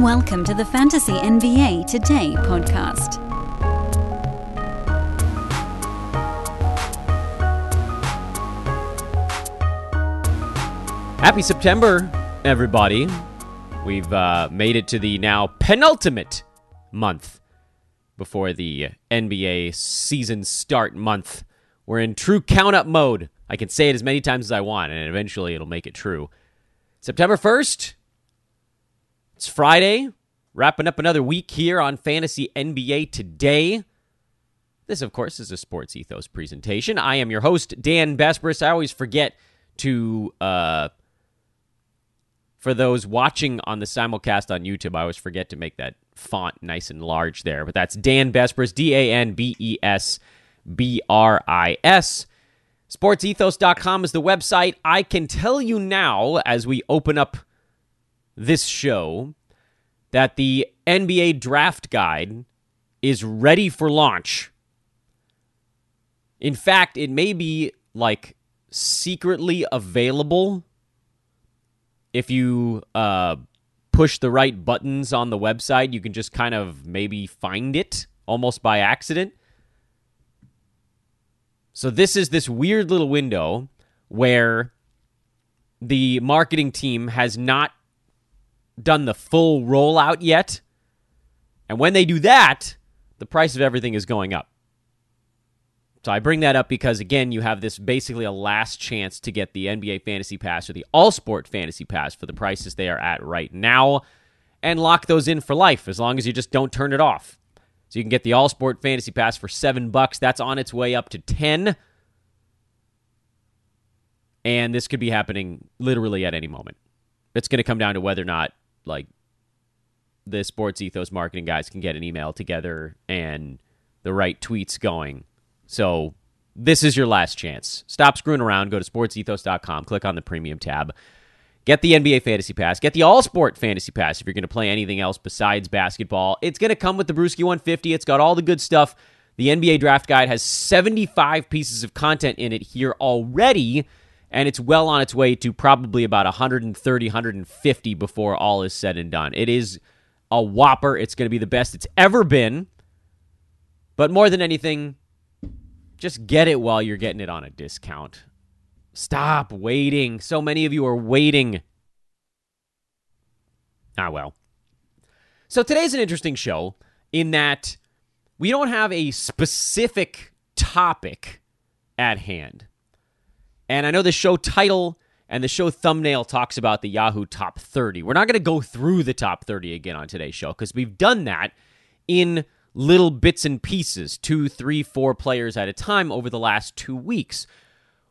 Welcome to the Fantasy NBA Today podcast. Happy September, everybody. We've uh, made it to the now penultimate month before the NBA season start month. We're in true count up mode. I can say it as many times as I want, and eventually it'll make it true. September 1st, it's Friday, wrapping up another week here on Fantasy NBA Today. This, of course, is a Sports Ethos presentation. I am your host, Dan Besbris. I always forget to uh, for those watching on the simulcast on YouTube, I always forget to make that font nice and large there. But that's Dan Besbris, D A N B E S B R I S. SportsEthos.com is the website. I can tell you now, as we open up this show, that the NBA draft guide is ready for launch. In fact, it may be like secretly available if you uh, push the right buttons on the website, you can just kind of maybe find it almost by accident. So this is this weird little window where the marketing team has not done the full rollout yet. And when they do that, the price of everything is going up. So I bring that up because again, you have this basically a last chance to get the NBA Fantasy Pass or the All Sport Fantasy Pass for the prices they are at right now and lock those in for life as long as you just don't turn it off. So you can get the All Sport Fantasy Pass for 7 bucks. That's on its way up to 10. And this could be happening literally at any moment. It's going to come down to whether or not like the Sports Ethos marketing guys can get an email together and the right tweets going so this is your last chance. Stop screwing around. Go to sportsethos.com, click on the premium tab. Get the NBA Fantasy Pass. Get the All Sport Fantasy Pass if you're going to play anything else besides basketball. It's going to come with the Bruski 150. It's got all the good stuff. The NBA Draft Guide has 75 pieces of content in it here already, and it's well on its way to probably about 130, 150 before all is said and done. It is a whopper. It's going to be the best it's ever been. But more than anything, just get it while you're getting it on a discount. Stop waiting. So many of you are waiting. Ah, well. So today's an interesting show in that we don't have a specific topic at hand. And I know the show title and the show thumbnail talks about the Yahoo Top 30. We're not going to go through the top 30 again on today's show because we've done that in little bits and pieces, two, three, four players at a time over the last two weeks.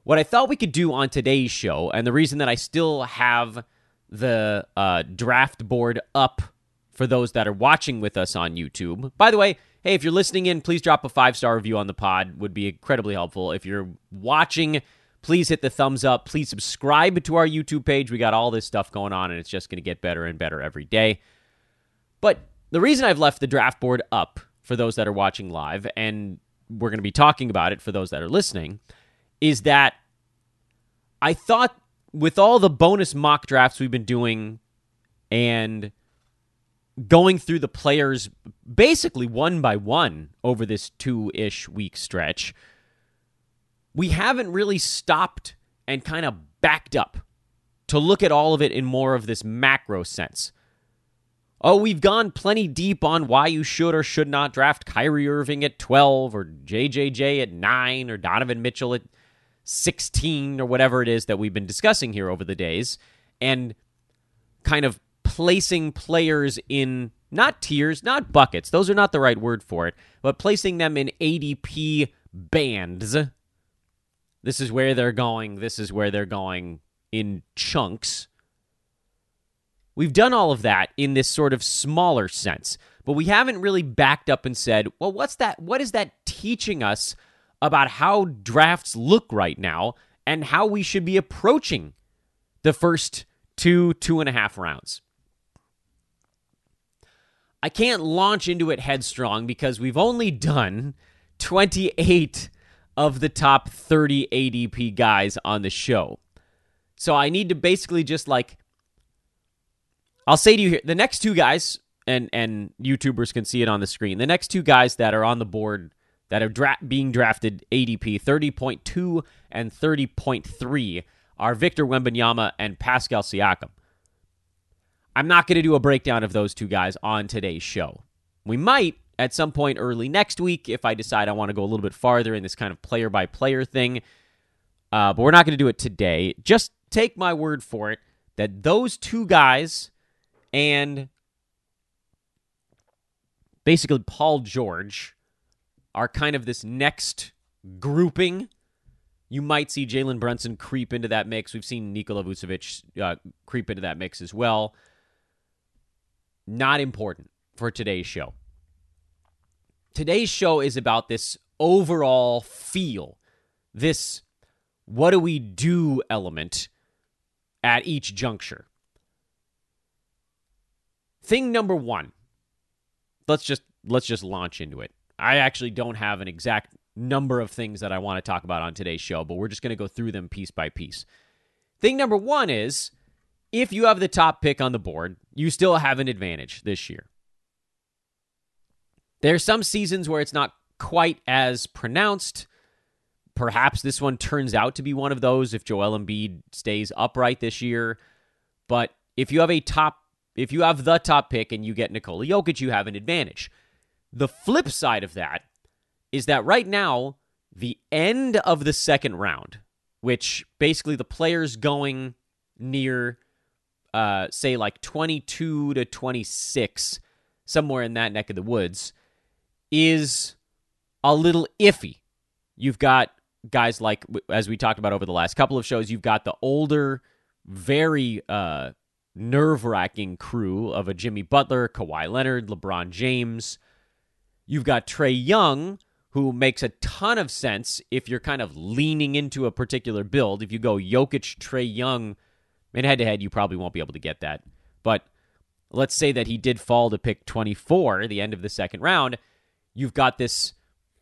What I thought we could do on today's show, and the reason that I still have the uh, draft board up for those that are watching with us on YouTube. By the way, hey, if you're listening in, please drop a five star review on the pod. Would be incredibly helpful. If you're watching, please hit the thumbs up. Please subscribe to our YouTube page. We got all this stuff going on, and it's just going to get better and better every day. But the reason I've left the draft board up for those that are watching live, and we're going to be talking about it for those that are listening, is that I thought with all the bonus mock drafts we've been doing and going through the players basically one by one over this two ish week stretch, we haven't really stopped and kind of backed up to look at all of it in more of this macro sense. Oh, we've gone plenty deep on why you should or should not draft Kyrie Irving at 12 or JJJ at 9 or Donovan Mitchell at 16 or whatever it is that we've been discussing here over the days and kind of placing players in not tiers, not buckets. Those are not the right word for it, but placing them in ADP bands. This is where they're going. This is where they're going in chunks. We've done all of that in this sort of smaller sense, but we haven't really backed up and said, well, what's that? What is that teaching us about how drafts look right now and how we should be approaching the first two, two and a half rounds? I can't launch into it headstrong because we've only done 28 of the top 30 ADP guys on the show. So I need to basically just like I'll say to you here, the next two guys, and and YouTubers can see it on the screen. The next two guys that are on the board that are dra- being drafted ADP 30.2 and 30.3 are Victor Wembanyama and Pascal Siakam. I'm not going to do a breakdown of those two guys on today's show. We might at some point early next week if I decide I want to go a little bit farther in this kind of player by player thing. Uh, but we're not going to do it today. Just take my word for it that those two guys and basically Paul George are kind of this next grouping. You might see Jalen Brunson creep into that mix. We've seen Nikola Vucevic uh, creep into that mix as well. Not important for today's show. Today's show is about this overall feel, this what do we do element at each juncture. Thing number 1. Let's just let's just launch into it. I actually don't have an exact number of things that I want to talk about on today's show, but we're just going to go through them piece by piece. Thing number 1 is if you have the top pick on the board, you still have an advantage this year. There's some seasons where it's not quite as pronounced. Perhaps this one turns out to be one of those if Joel Embiid stays upright this year. But if you have a top, if you have the top pick and you get Nikola Jokic, you have an advantage. The flip side of that is that right now, the end of the second round, which basically the players going near, uh, say, like 22 to 26, somewhere in that neck of the woods, is a little iffy. You've got guys like, as we talked about over the last couple of shows, you've got the older, very uh, nerve wracking crew of a Jimmy Butler, Kawhi Leonard, LeBron James. You've got Trae Young, who makes a ton of sense if you're kind of leaning into a particular build. If you go Jokic, Trae Young, and head to head, you probably won't be able to get that. But let's say that he did fall to pick 24, the end of the second round You've got this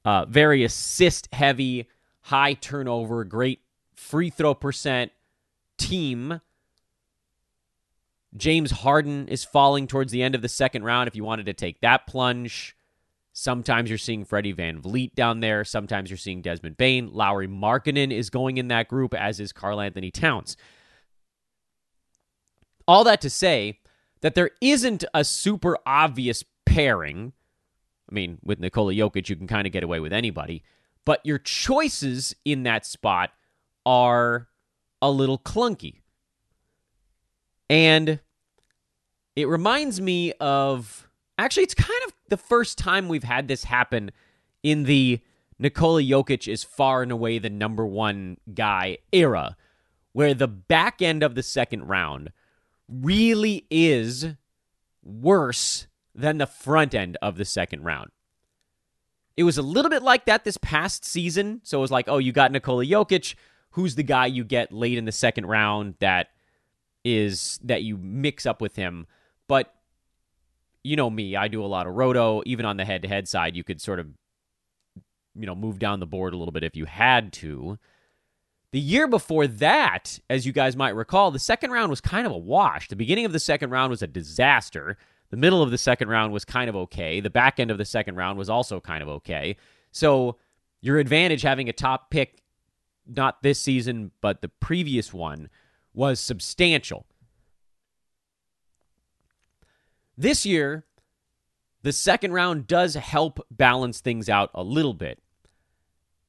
uh, very assist heavy, high turnover, great free throw percent team. James Harden is falling towards the end of the second round if you wanted to take that plunge. Sometimes you're seeing Freddie VanVleet down there. Sometimes you're seeing Desmond Bane. Lauri Markkanen is going in that group, as is Karl Anthony Towns. All that to say that there isn't a super obvious pairing I mean, with Nikola Jokic, you can kind of get away with anybody. But your choices in that spot are a little clunky. And it reminds me of actually, it's kind of the first time we've had this happen in the Nikola Jokic is far and away the number one guy era, where the back end of the second round really is worse than the front end of the second round. It was a little bit like that this past season. So it was like, oh, you got Nikola Jokic. Who's the guy you get late in the second round that is that you mix up with him? But you know me, I do a lot of roto. Even on the head to head side, you could sort of, you know, move down the board a little bit if you had to. The year before that, as you guys might recall, the second round was kind of a wash. The beginning of the second round was a disaster. The middle of the second round was kind of okay. The back end of the second round was also kind of okay. So your advantage having a top pick, not this season, but the previous one, was substantial. This year, the second round does help balance things out a little bit.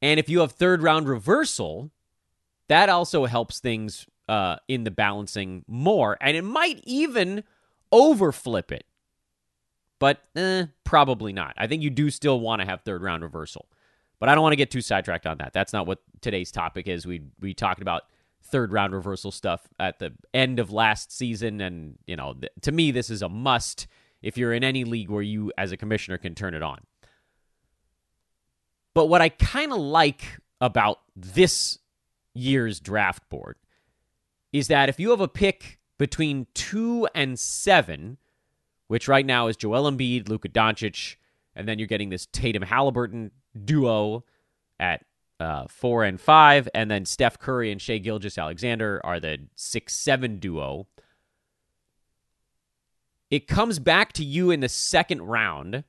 And if you have third round reversal, that also helps things uh, in the balancing more. And it might even overflip it but eh, probably not. I think you do still want to have third round reversal, but I don't want to get too sidetracked on that. That's not what today's topic is. We we talked about third round reversal stuff at the end of last season, and you know, th- to me, this is a must if you're in any league where you, as a commissioner, can turn it on. But what I kind of like about this year's draft board is that if you have a pick between two and seven which right now is Joel Embiid, Luka Doncic, and then you're getting this Tatum Halliburton duo at uh, four and five, and then Steph Curry and Shai Gilgeous Alexander are the six seven duo. it comes back to you in the second round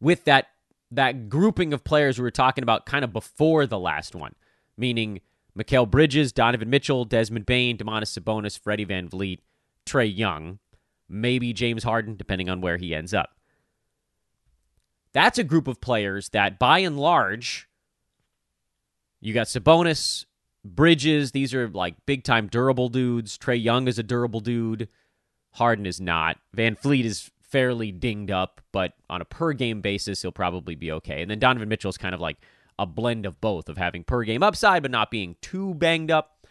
with that that grouping of players we were talking about kind of before the last one, meaning Mikal Bridges, Donovan Mitchell, Desmond Bane, Domantas Sabonis, Freddie Van Vliet, Trae Young, maybe James Harden, depending on where he ends up. That's a group of players that, by and large, you got Sabonis, Bridges. These are like big time durable dudes. Trae Young is a durable dude. Harden is not. VanVleet is fairly dinged up, but on a per game basis, he'll probably be okay. And then Donovan Mitchell is kind of like a blend of both, of having per game upside, but not being too banged up.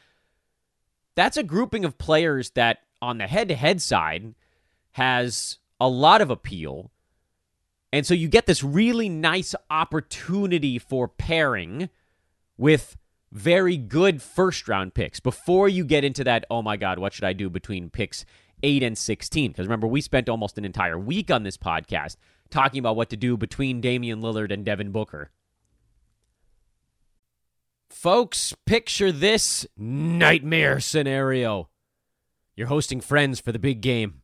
That's a grouping of players that, on the head to head side, has a lot of appeal. And so you get this really nice opportunity for pairing with very good first round picks before you get into that, oh my God, what should I do between picks 8 and 16. Because remember, we spent almost an entire week on this podcast talking about what to do between Damian Lillard and Devin Booker. Folks, picture this nightmare scenario. You're hosting friends for the big game.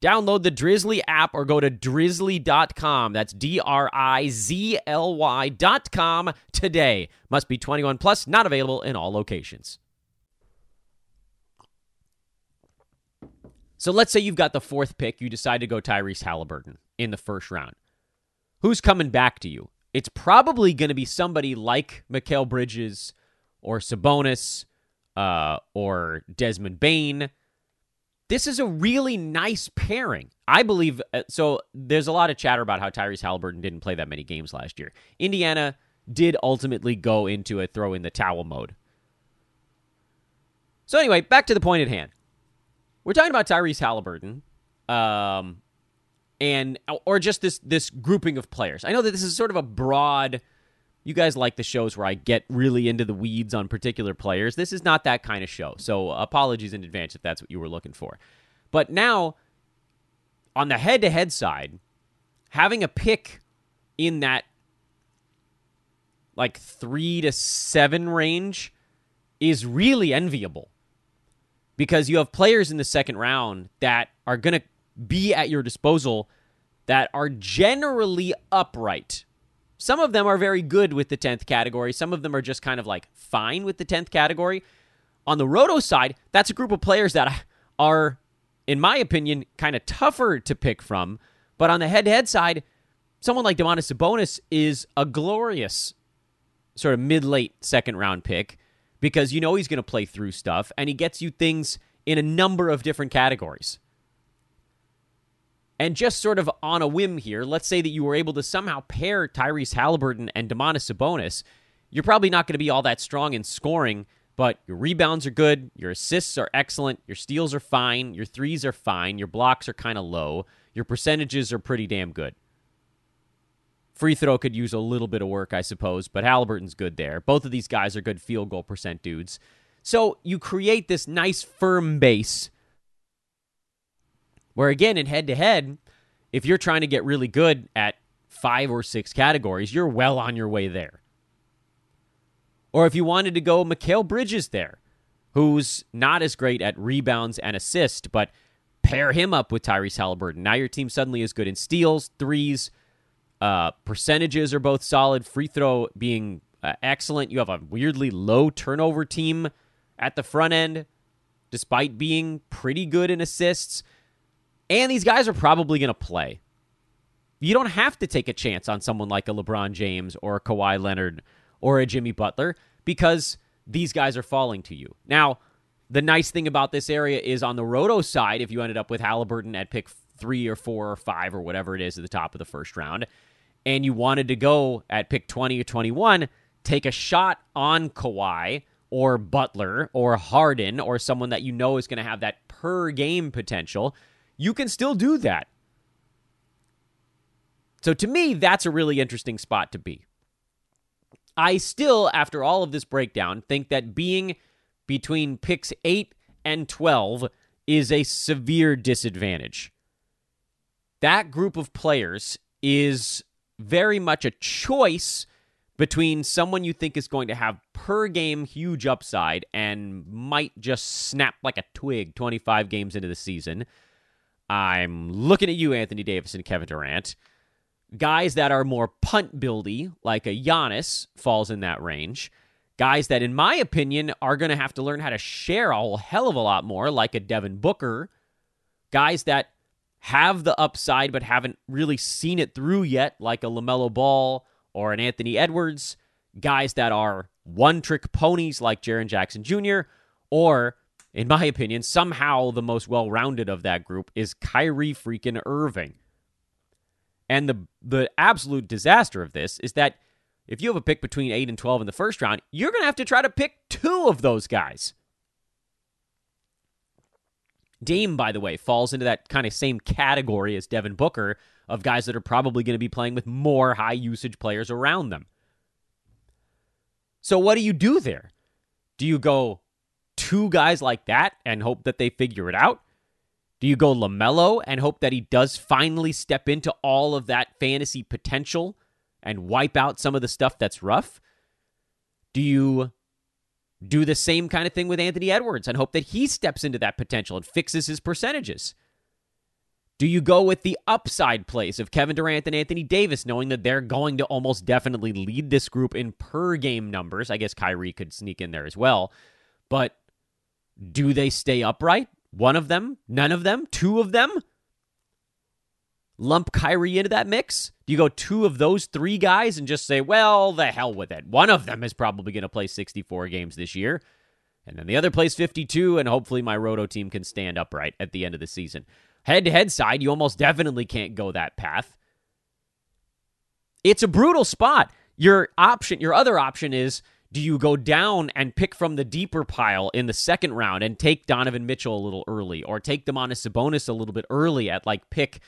Download the Drizly app or go to drizly.com. That's D R I Z L Y.com today. Must be 21 plus, not available in all locations. So let's say you've got the fourth pick, you decide to go Tyrese Halliburton in the first round. Who's coming back to you? It's probably going to be somebody like Mikal Bridges or Sabonis uh, or Desmond Bane. This is a really nice pairing. I believe uh, so. There's a lot of chatter about how Tyrese Halliburton didn't play that many games last year. Indiana did ultimately go into a throw in the towel mode. So, anyway, back to the point at hand. We're talking about Tyrese Halliburton. Um, and or just this this grouping of players. I know that this is sort of a broad you guys like the shows where I get really into the weeds on particular players. This is not that kind of show. So apologies in advance if that's what you were looking for. But now on the head-to-head side, having a pick in that like 3 to 7 range is really enviable. Because you have players in the second round that are going to be at your disposal that are generally upright. Some of them are very good with the 10th category. Some of them are just kind of like fine with the 10th category. On the roto side, that's a group of players that are, in my opinion, kind of tougher to pick from. But on the head to head side, someone like Domantas Sabonis is a glorious sort of mid late second round pick because you know he's going to play through stuff and he gets you things in a number of different categories. And just sort of on a whim here, let's say that you were able to somehow pair Tyrese Halliburton and Domantas Sabonis. You're probably not going to be all that strong in scoring, but your rebounds are good, your assists are excellent, your steals are fine, your threes are fine, your blocks are kind of low, your percentages are pretty damn good. Free throw could use a little bit of work, I suppose, but Halliburton's good there. Both of these guys are good field goal percent dudes. So you create this nice firm base where again, in head to head, if you're trying to get really good at five or six categories, you're well on your way there. Or if you wanted to go Mikal Bridges there, who's not as great at rebounds and assist, but pair him up with Tyrese Halliburton. Now your team suddenly is good in steals, threes, uh, percentages are both solid, free throw being uh, excellent. You have a weirdly low turnover team at the front end, despite being pretty good in assists. And these guys are probably going to play. You don't have to take a chance on someone like a LeBron James or a Kawhi Leonard or a Jimmy Butler because these guys are falling to you. Now, the nice thing about this area is on the roto side, if you ended up with Halliburton at pick three or four or five or whatever it is at the top of the first round, and you wanted to go at pick 20 or 21, take a shot on Kawhi or Butler or Harden or someone that you know is going to have that per game potential, you can still do that. So to me, that's a really interesting spot to be. I still, after all of this breakdown, think that being between picks 8 and 12 is a severe disadvantage. That group of players is very much a choice between someone you think is going to have per game huge upside and might just snap like a twig 25 games into the season. I'm looking at you, Anthony Davis and Kevin Durant. Guys that are more punt buildy, like a Giannis, falls in that range. Guys that, in my opinion, are going to have to learn how to share a whole hell of a lot more, like a Devin Booker. Guys that have the upside but haven't really seen it through yet, like a LaMelo Ball or an Anthony Edwards. Guys that are one trick ponies, like Jaren Jackson Jr., or, in my opinion, somehow the most well rounded of that group is Kyrie freaking Irving. And the the absolute disaster of this is that if you have a pick between 8 and 12 in the first round, you're going to have to try to pick two of those guys. Dame, by the way, falls into that kind of same category as Devin Booker of guys that are probably going to be playing with more high usage players around them. So, what do you do there? Do you go two guys like that and hope that they figure it out? Do you go LaMelo and hope that he does finally step into all of that fantasy potential and wipe out some of the stuff that's rough? Do you do the same kind of thing with Anthony Edwards and hope that he steps into that potential and fixes his percentages? Do you go with the upside plays of Kevin Durant and Anthony Davis, knowing that they're going to almost definitely lead this group in per game numbers? I guess Kyrie could sneak in there as well. But do they stay upright? One of them? None of them? Two of them? Lump Kyrie into that mix? Do you go two of those three guys and just say, well, the hell with it? One of them is probably going to play 64 games this year. And then the other plays 52, and hopefully my roto team can stand upright at the end of the season. Head to head side, you almost definitely can't go that path. It's a brutal spot. Your option, your other option is do you go down and pick from the deeper pile in the second round and take Donovan Mitchell a little early, or take Domantas Sabonis a little bit early at like pick,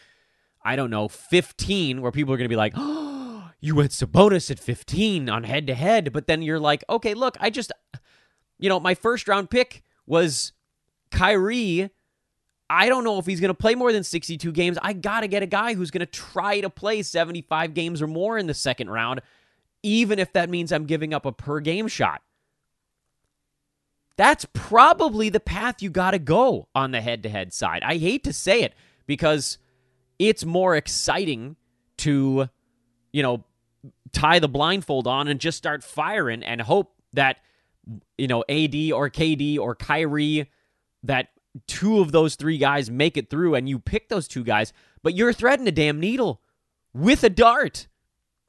I don't know, 15, where people are going to be like, oh, you went Sabonis at 15 on head to head. But then you're like, okay, look, I just, you know, my first round pick was Kyrie. I don't know if he's going to play more than 62 games. I got to get a guy who's going to try to play 75 games or more in the second round even if that means I'm giving up a per game shot. That's probably the path you got to go on the head to head side. I hate to say it because it's more exciting to, you know, tie the blindfold on and just start firing and hope that, you know, AD or KD or Kyrie, that two of those three guys make it through and you pick those two guys, but you're threading a damn needle with a dart.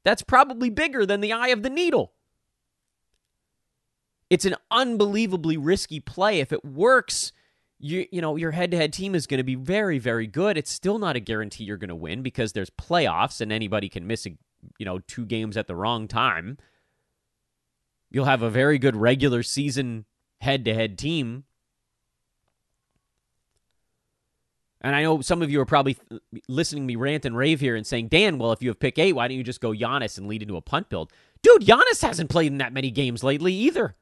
That's probably bigger than the eye of the needle. It's an unbelievably risky play. If it works, you you know, your head-to-head team is going to be very very good. It's still not a guarantee you're going to win because there's playoffs and anybody can miss a, you know, two games at the wrong time. You'll have a very good regular season head-to-head team And I know some of you are probably listening me rant and rave here and saying, Dan, well, if you have pick eight, why don't you just go Giannis and lead into a punt build? Dude, Giannis hasn't played in that many games lately either.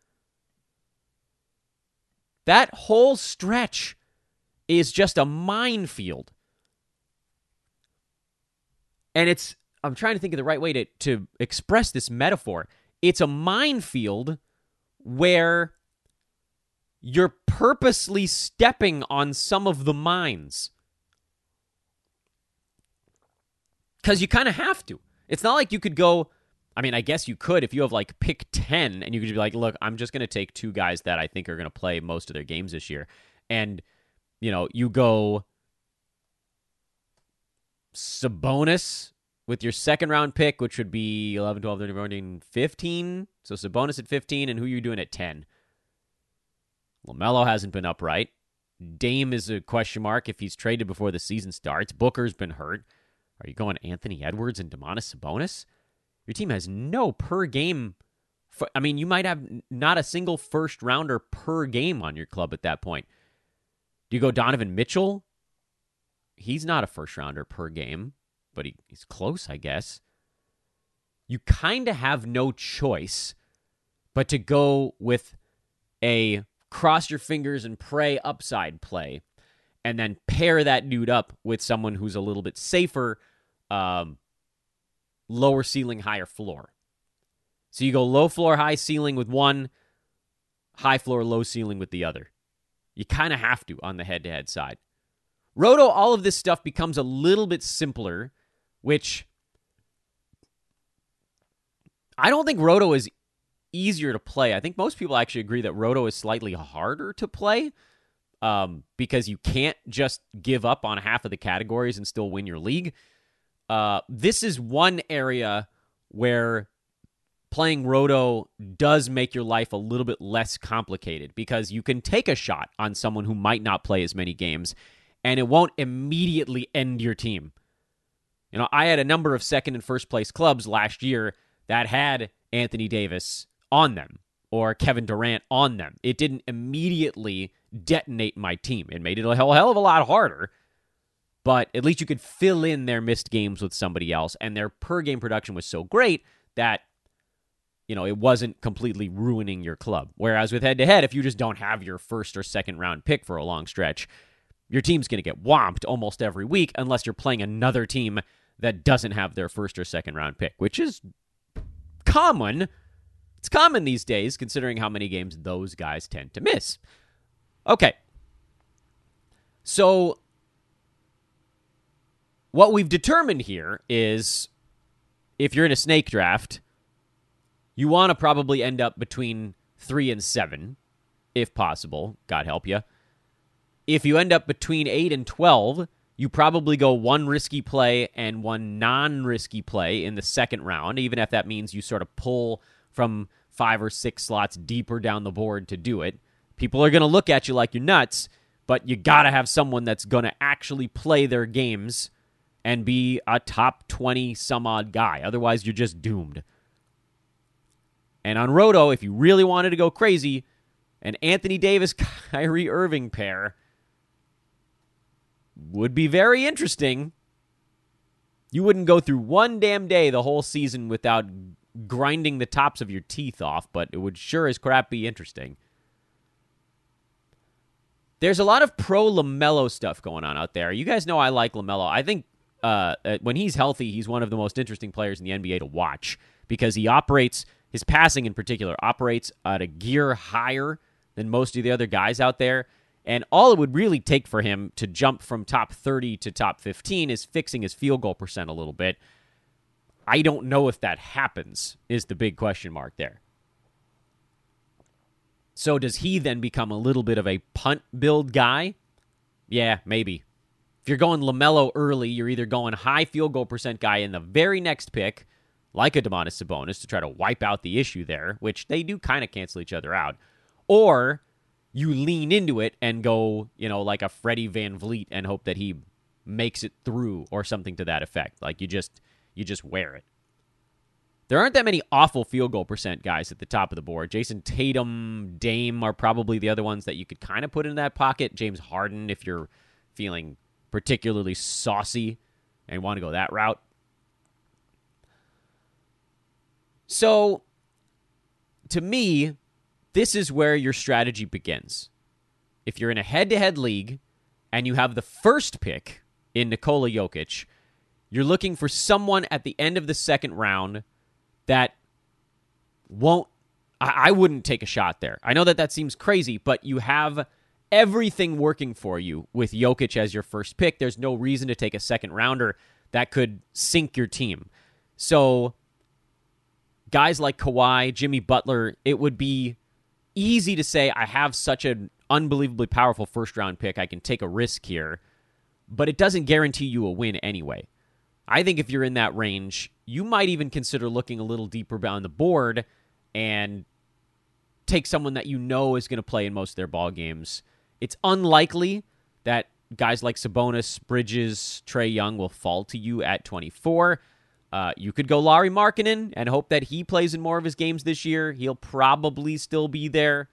That whole stretch is just a minefield. And it's, I'm trying to think of the right way to, to express this metaphor. It's a minefield where you're purposely stepping on some of the mines. Because you kind of have to. It's not like you could go. I mean, I guess you could if you have like pick 10 and you could be like, look, I'm just going to take two guys that I think are going to play most of their games this year. And, you know, you go Sabonis with your second round pick, which would be 11, 12, 13, 14, 15. So Sabonis at 15, and who are you doing at 10? LaMelo hasn't been upright. Dame is a question mark if he's traded before the season starts. Booker's been hurt. Are you going Anthony Edwards and Domantas Sabonis? Your team has no per game. I mean, you might have not a single first rounder per game on your club at that point. Do you go Donovan Mitchell? He's not a first rounder per game, but he, he's close, I guess. You kind of have no choice but to go with a cross your fingers and pray upside play and then pair that dude up with someone who's a little bit safer, um, lower ceiling, higher floor. So you go low floor, high ceiling with one, high floor, low ceiling with the other. You kind of have to on the head to head side. Roto, all of this stuff becomes a little bit simpler, which I don't think Roto is easier to play. I think most people actually agree that Roto is slightly harder to play um, because you can't just give up on half of the categories and still win your league. Uh, this is one area where playing Roto does make your life a little bit less complicated because you can take a shot on someone who might not play as many games and it won't immediately end your team. You know, I had a number of second and first place clubs last year that had Anthony Davis on them or Kevin Durant on them. It didn't immediately detonate my team. It made it a hell, hell of a lot harder, but at least you could fill in their missed games with somebody else. And their per game production was so great that, you know, it wasn't completely ruining your club. Whereas with head to head, if you just don't have your first or second round pick for a long stretch, your team's going to get whomped almost every week unless you're playing another team that doesn't have their first or second round pick, which is common it's common these days, considering how many games those guys tend to miss. Okay. So, what we've determined here is if you're in a snake draft, you want to probably end up between three and seven, if possible. God help you. If you end up between eight and 12, you probably go one risky play and one non risky play in the second round, even if that means you sort of pull from five or six slots deeper down the board to do it. People are going to look at you like you're nuts, but you got to have someone that's going to actually play their games and be a top 20 some odd guy. Otherwise, you're just doomed. And on Roto, if you really wanted to go crazy, an Anthony Davis Kyrie Irving pair would be very interesting. You wouldn't go through one damn day the whole season without grinding the tops of your teeth off, but it would sure as crap be interesting. There's a lot of pro LaMelo stuff going on out there. You guys know I like LaMelo. I think uh, uh, when he's healthy, he's one of the most interesting players in the NBA to watch because he operates, his passing in particular, operates at a gear higher than most of the other guys out there. And all it would really take for him to jump from top 30 to top 15 is fixing his field goal percent a little bit. I don't know if that happens, is the big question mark there. So does he then become a little bit of a punt build guy? Yeah, maybe. If you're going LaMelo early, you're either going high field goal percent guy in the very next pick, like a Domantas Sabonis, to try to wipe out the issue there, which they do kind of cancel each other out, or you lean into it and go, you know, like a Freddie VanVleet and hope that he makes it through or something to that effect. Like you just you just wear it. There aren't that many awful field goal percent guys at the top of the board. Jayson Tatum, Dame are probably the other ones that you could kind of put in that pocket. James Harden, if you're feeling particularly saucy and want to go that route. So, to me, this is where your strategy begins. If you're in a head to head league and you have the first pick in Nikola Jokic, you're looking for someone at the end of the second round that won't. I, I wouldn't take a shot there. I know that that seems crazy, but you have everything working for you with Jokic as your first pick. There's no reason to take a second rounder that could sink your team. So, guys like Kawhi, Jimmy Butler, it would be easy to say, I have such an unbelievably powerful first round pick. I can take a risk here, but it doesn't guarantee you a win anyway. I think if you're in that range, you might even consider looking a little deeper down the board and take someone that you know is going to play in most of their ball games. It's unlikely that guys like Sabonis, Bridges, Trae Young will fall to you at 24. Uh, you could go Larry Markkanen and hope that he plays in more of his games this year. He'll probably still be there.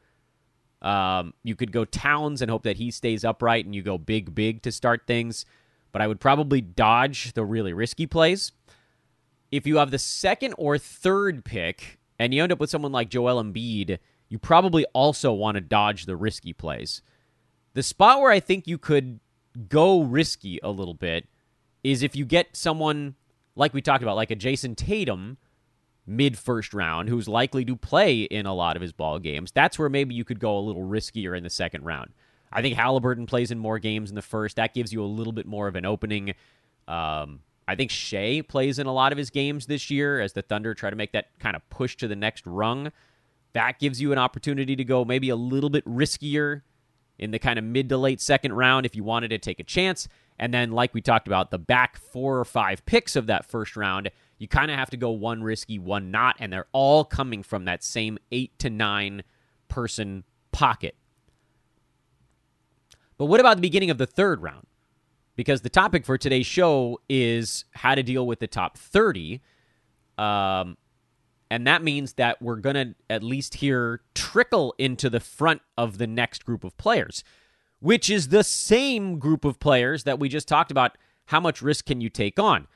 Um, you could go Towns and hope that he stays upright and you go big, big to start things. But I would probably dodge the really risky plays. If you have the second or third pick and you end up with someone like Joel Embiid, you probably also want to dodge the risky plays. The spot where I think you could go risky a little bit is if you get someone like we talked about, like a Jayson Tatum mid first round who's likely to play in a lot of his ball games. That's where maybe you could go a little riskier in the second round. I think Halliburton plays in more games in the first. That gives you a little bit more of an opening. Um, I think Shai plays in a lot of his games this year as the Thunder try to make that kind of push to the next rung. That gives you an opportunity to go maybe a little bit riskier in the kind of mid to late second round if you wanted to take a chance. And then, like we talked about, the back four or five picks of that first round, you kind of have to go one risky, one not. And they're all coming from that same eight to nine person pocket. But what about the beginning of the third round? Because the topic for today's show is how to deal with the top 30. Um, and that means that we're going to at least hear trickle into the front of the next group of players, which is the same group of players that we just talked about. How much risk can you take on?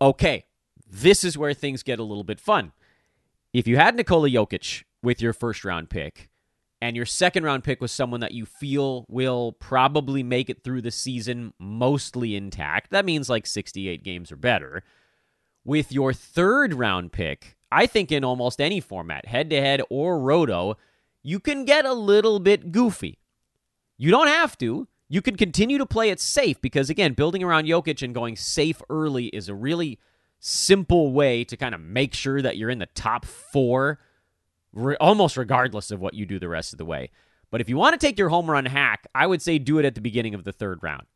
Okay, this is where things get a little bit fun. If you had Nikola Jokic with your first round pick, and your second round pick was someone that you feel will probably make it through the season mostly intact, that means like 68 games or better with your third round pick, I think in almost any format, head to head or roto, you can get a little bit goofy. You don't have to. You can continue to play it safe because, again, building around Jokic and going safe early is a really simple way to kind of make sure that you're in the top four, re- almost regardless of what you do the rest of the way. But if you want to take your home run hack, I would say do it at the beginning of the third round.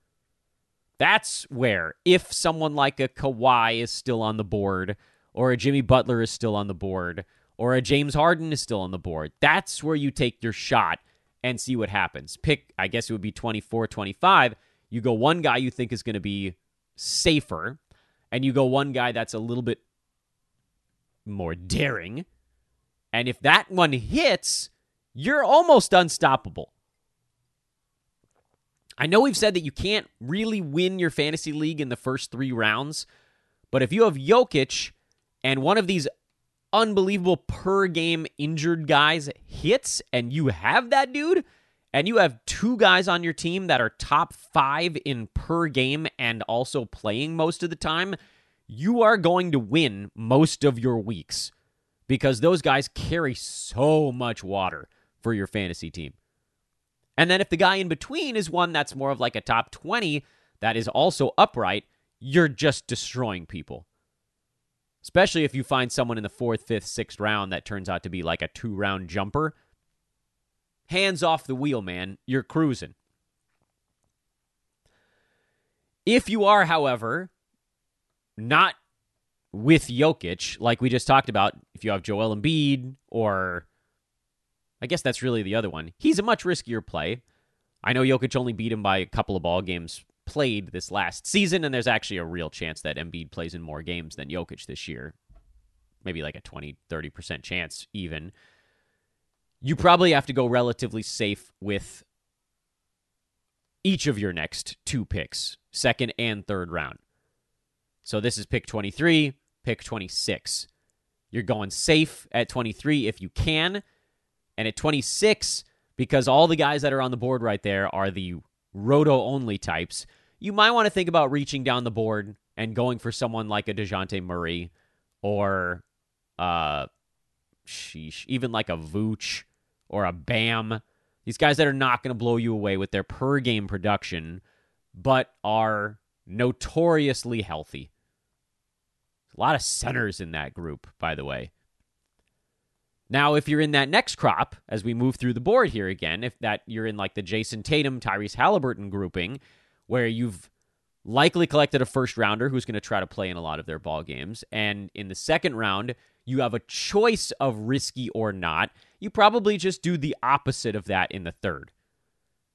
That's where, if someone like a Kawhi is still on the board, or a Jimmy Butler is still on the board, or a James Harden is still on the board, that's where you take your shot and see what happens. Pick, I guess it would be 24, 25. You go one guy you think is going to be safer, and you go one guy that's a little bit more daring. And if that one hits, you're almost unstoppable. I know we've said that you can't really win your fantasy league in the first three rounds, but if you have Jokic and one of these unbelievable per game injured guys hits and you have that dude, and you have two guys on your team that are top five in per game and also playing most of the time, you are going to win most of your weeks because those guys carry so much water for your fantasy team. And then if the guy in between is one that's more of like a top 20 that is also upright, you're just destroying people. Especially if you find someone in the fourth, fifth, sixth round that turns out to be like a two round jumper. Hands off the wheel, man. You're cruising. If you are, however, not with Jokic, like we just talked about, if you have Joel Embiid or I guess that's really the other one. He's a much riskier play. I know Jokic only beat him by a couple of ball games played this last season, and there's actually a real chance that Embiid plays in more games than Jokic this year. Maybe like a 20, 30% chance, even. You probably have to go relatively safe with each of your next two picks, second and third round. So this is pick 23, pick 26. You're going safe at 23 if you can. And at 26, because all the guys that are on the board right there are the roto only types, you might want to think about reaching down the board and going for someone like a DeJounte Murray or uh sheesh, even like a Vooch or a Bam. These guys that are not going to blow you away with their per game production, but are notoriously healthy. A lot of centers in that group, by the way. Now, if you're in that next crop, as we move through the board here again, if that you're in like the Jayson Tatum, Tyrese Halliburton grouping, where you've likely collected a first rounder who's going to try to play in a lot of their ball games. And in the second round, you have a choice of risky or not. You probably just do the opposite of that in the third.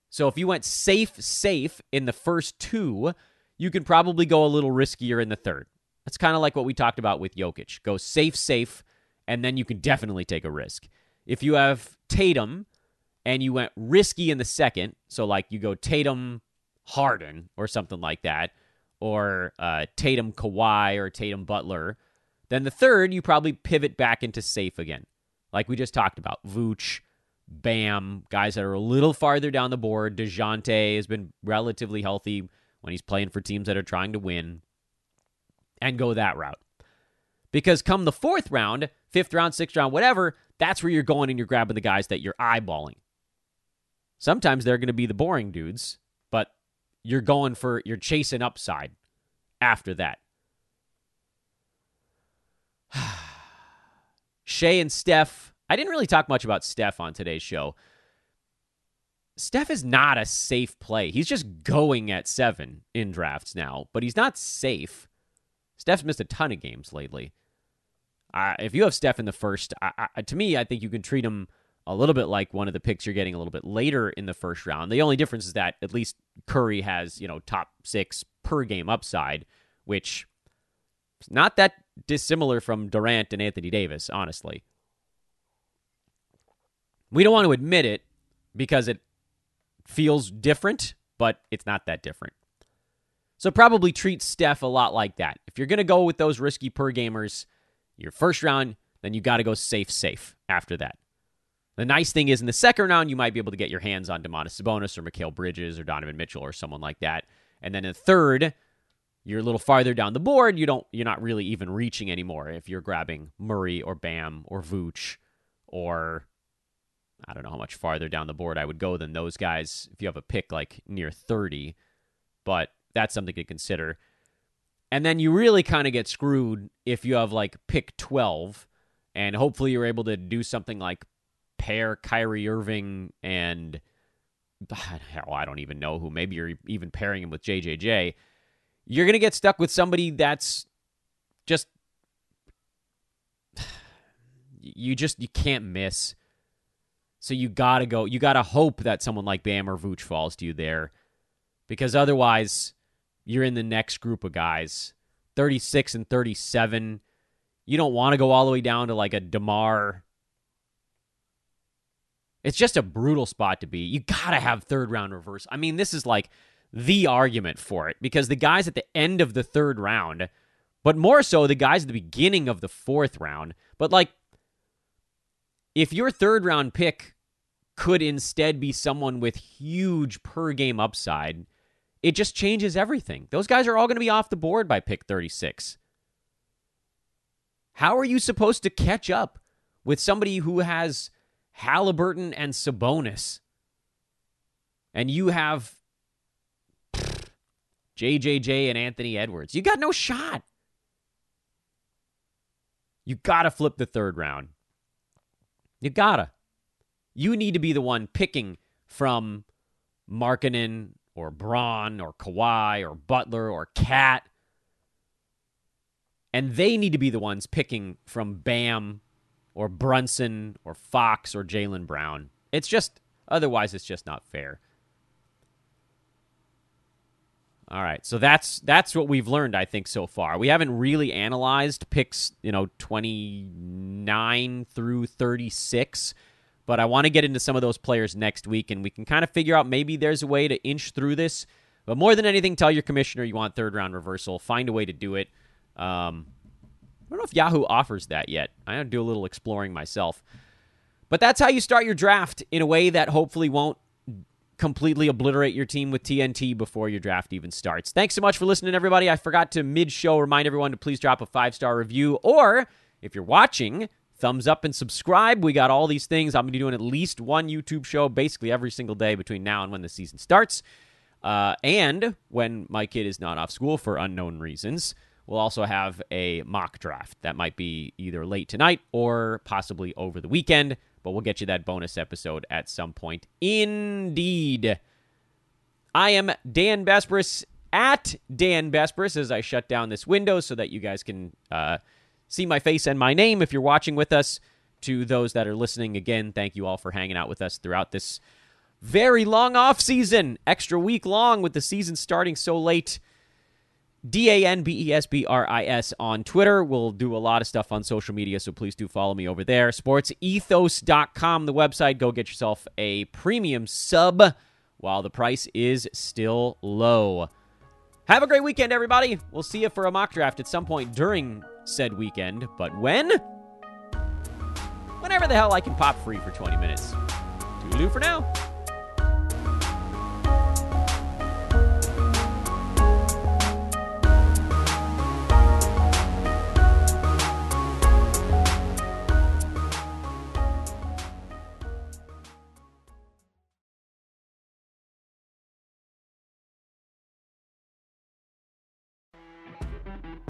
So if you went safe, safe in the first two, you can probably go a little riskier in the third. That's kind of like what we talked about with Jokic. Go safe, safe, and then you can definitely take a risk. If you have Tatum and you went risky in the second, so like you go Tatum, Harden, or something like that, or uh, Tatum, Kawhi, or Tatum, Butler, then the third, you probably pivot back into safe again. Like we just talked about. Vooch, Bam, guys that are a little farther down the board. DeJounte has been relatively healthy when he's playing for teams that are trying to win. And go that route. Because come the fourth round, fifth round, sixth round, whatever, that's where you're going and you're grabbing the guys that you're eyeballing. Sometimes they're going to be the boring dudes, but you're going for, you're chasing upside after that. Shai and Steph. I didn't really talk much about Steph on today's show. Steph is not a safe play. He's just going at seven in drafts now, but he's not safe. Steph's missed a ton of games lately. Uh, if you have Steph in the first, I, I, to me, I think you can treat him a little bit like one of the picks you're getting a little bit later in the first round. The only difference is that at least Curry has, you know, top six per game upside, which is not that dissimilar from Durant and Anthony Davis, honestly. We don't want to admit it because it feels different, but it's not that different. So probably treat Steph a lot like that. If you're going to go with those risky per gamers, your first round, then you got to go safe, safe after that. The nice thing is in the second round, you might be able to get your hands on Domantas Sabonis or Mikal Bridges or Donovan Mitchell or someone like that. And then in the third, you're a little farther down the board. You don't you're not really even reaching anymore if you're grabbing Murray or Bam or Vooch or I don't know how much farther down the board I would go than those guys if you have a pick like near 30, but that's something to consider. And then you really kind of get screwed if you have like pick 12 and hopefully you're able to do something like pair Kyrie Irving and hell, I don't even know who. Maybe you're even pairing him with JJJ you're going to get stuck with somebody that's just you just you can't miss. So you got to go. You got to hope that someone like Bam or Vooch falls to you there because otherwise you're in the next group of guys. 36 and 37. You don't want to go all the way down to like a DeMar. It's just a brutal spot to be. You got to have third round reverse. I mean, this is like the argument for it because the guys at the end of the third round, but more so the guys at the beginning of the fourth round, but like if your third round pick could instead be someone with huge per game upside, it just changes everything. Those guys are all going to be off the board by pick 36. How are you supposed to catch up with somebody who has Halliburton and Sabonis? And you have JJJ and Anthony Edwards. You got no shot. You got to flip the third round. You gotta. You need to be the one picking from Markkanen or Braun or Kawhi or Butler or KAT. And they need to be the ones picking from Bam or Brunson or Fox or Jaylen Brown. It's just, otherwise, it's just not fair. All right, so that's that's what we've learned, I think, so far. We haven't really analyzed picks, you know, twenty nine through thirty six, but I want to get into some of those players next week, and we can kind of figure out maybe there's a way to inch through this. But more than anything, tell your commissioner you want third round reversal. Find a way to do it. Um, I don't know if Yahoo offers that yet. I to do a little exploring myself. But that's how you start your draft in a way that hopefully won't completely obliterate your team with TNT before your draft even starts. Thanks so much for listening, everybody. I forgot to mid show remind everyone to please drop a five star review, or if you're watching, thumbs up and subscribe. We got all these things. I'm going to be doing at least one YouTube show basically every single day between now and when the season starts. Uh, and when my kid is not off school for unknown reasons, we'll also have a mock draft that might be either late tonight or possibly over the weekend but we'll get you that bonus episode at some point. Indeed. I am Dan Besbris at Dan Besbris as I shut down this window so that you guys can uh, see my face and my name if you're watching with us. To those that are listening, again, thank you all for hanging out with us throughout this very long off season, extra week long with the season starting so late. D A N B E S B R I S on Twitter. We'll do a lot of stuff on social media, so please do follow me over there. Sportsethos.com, the website. Go get yourself a premium sub while the price is still low. Have a great weekend, everybody. We'll see you for a mock draft at some point during said weekend. But when? Whenever the hell I can pop free for 20 minutes. Toodaloo for now.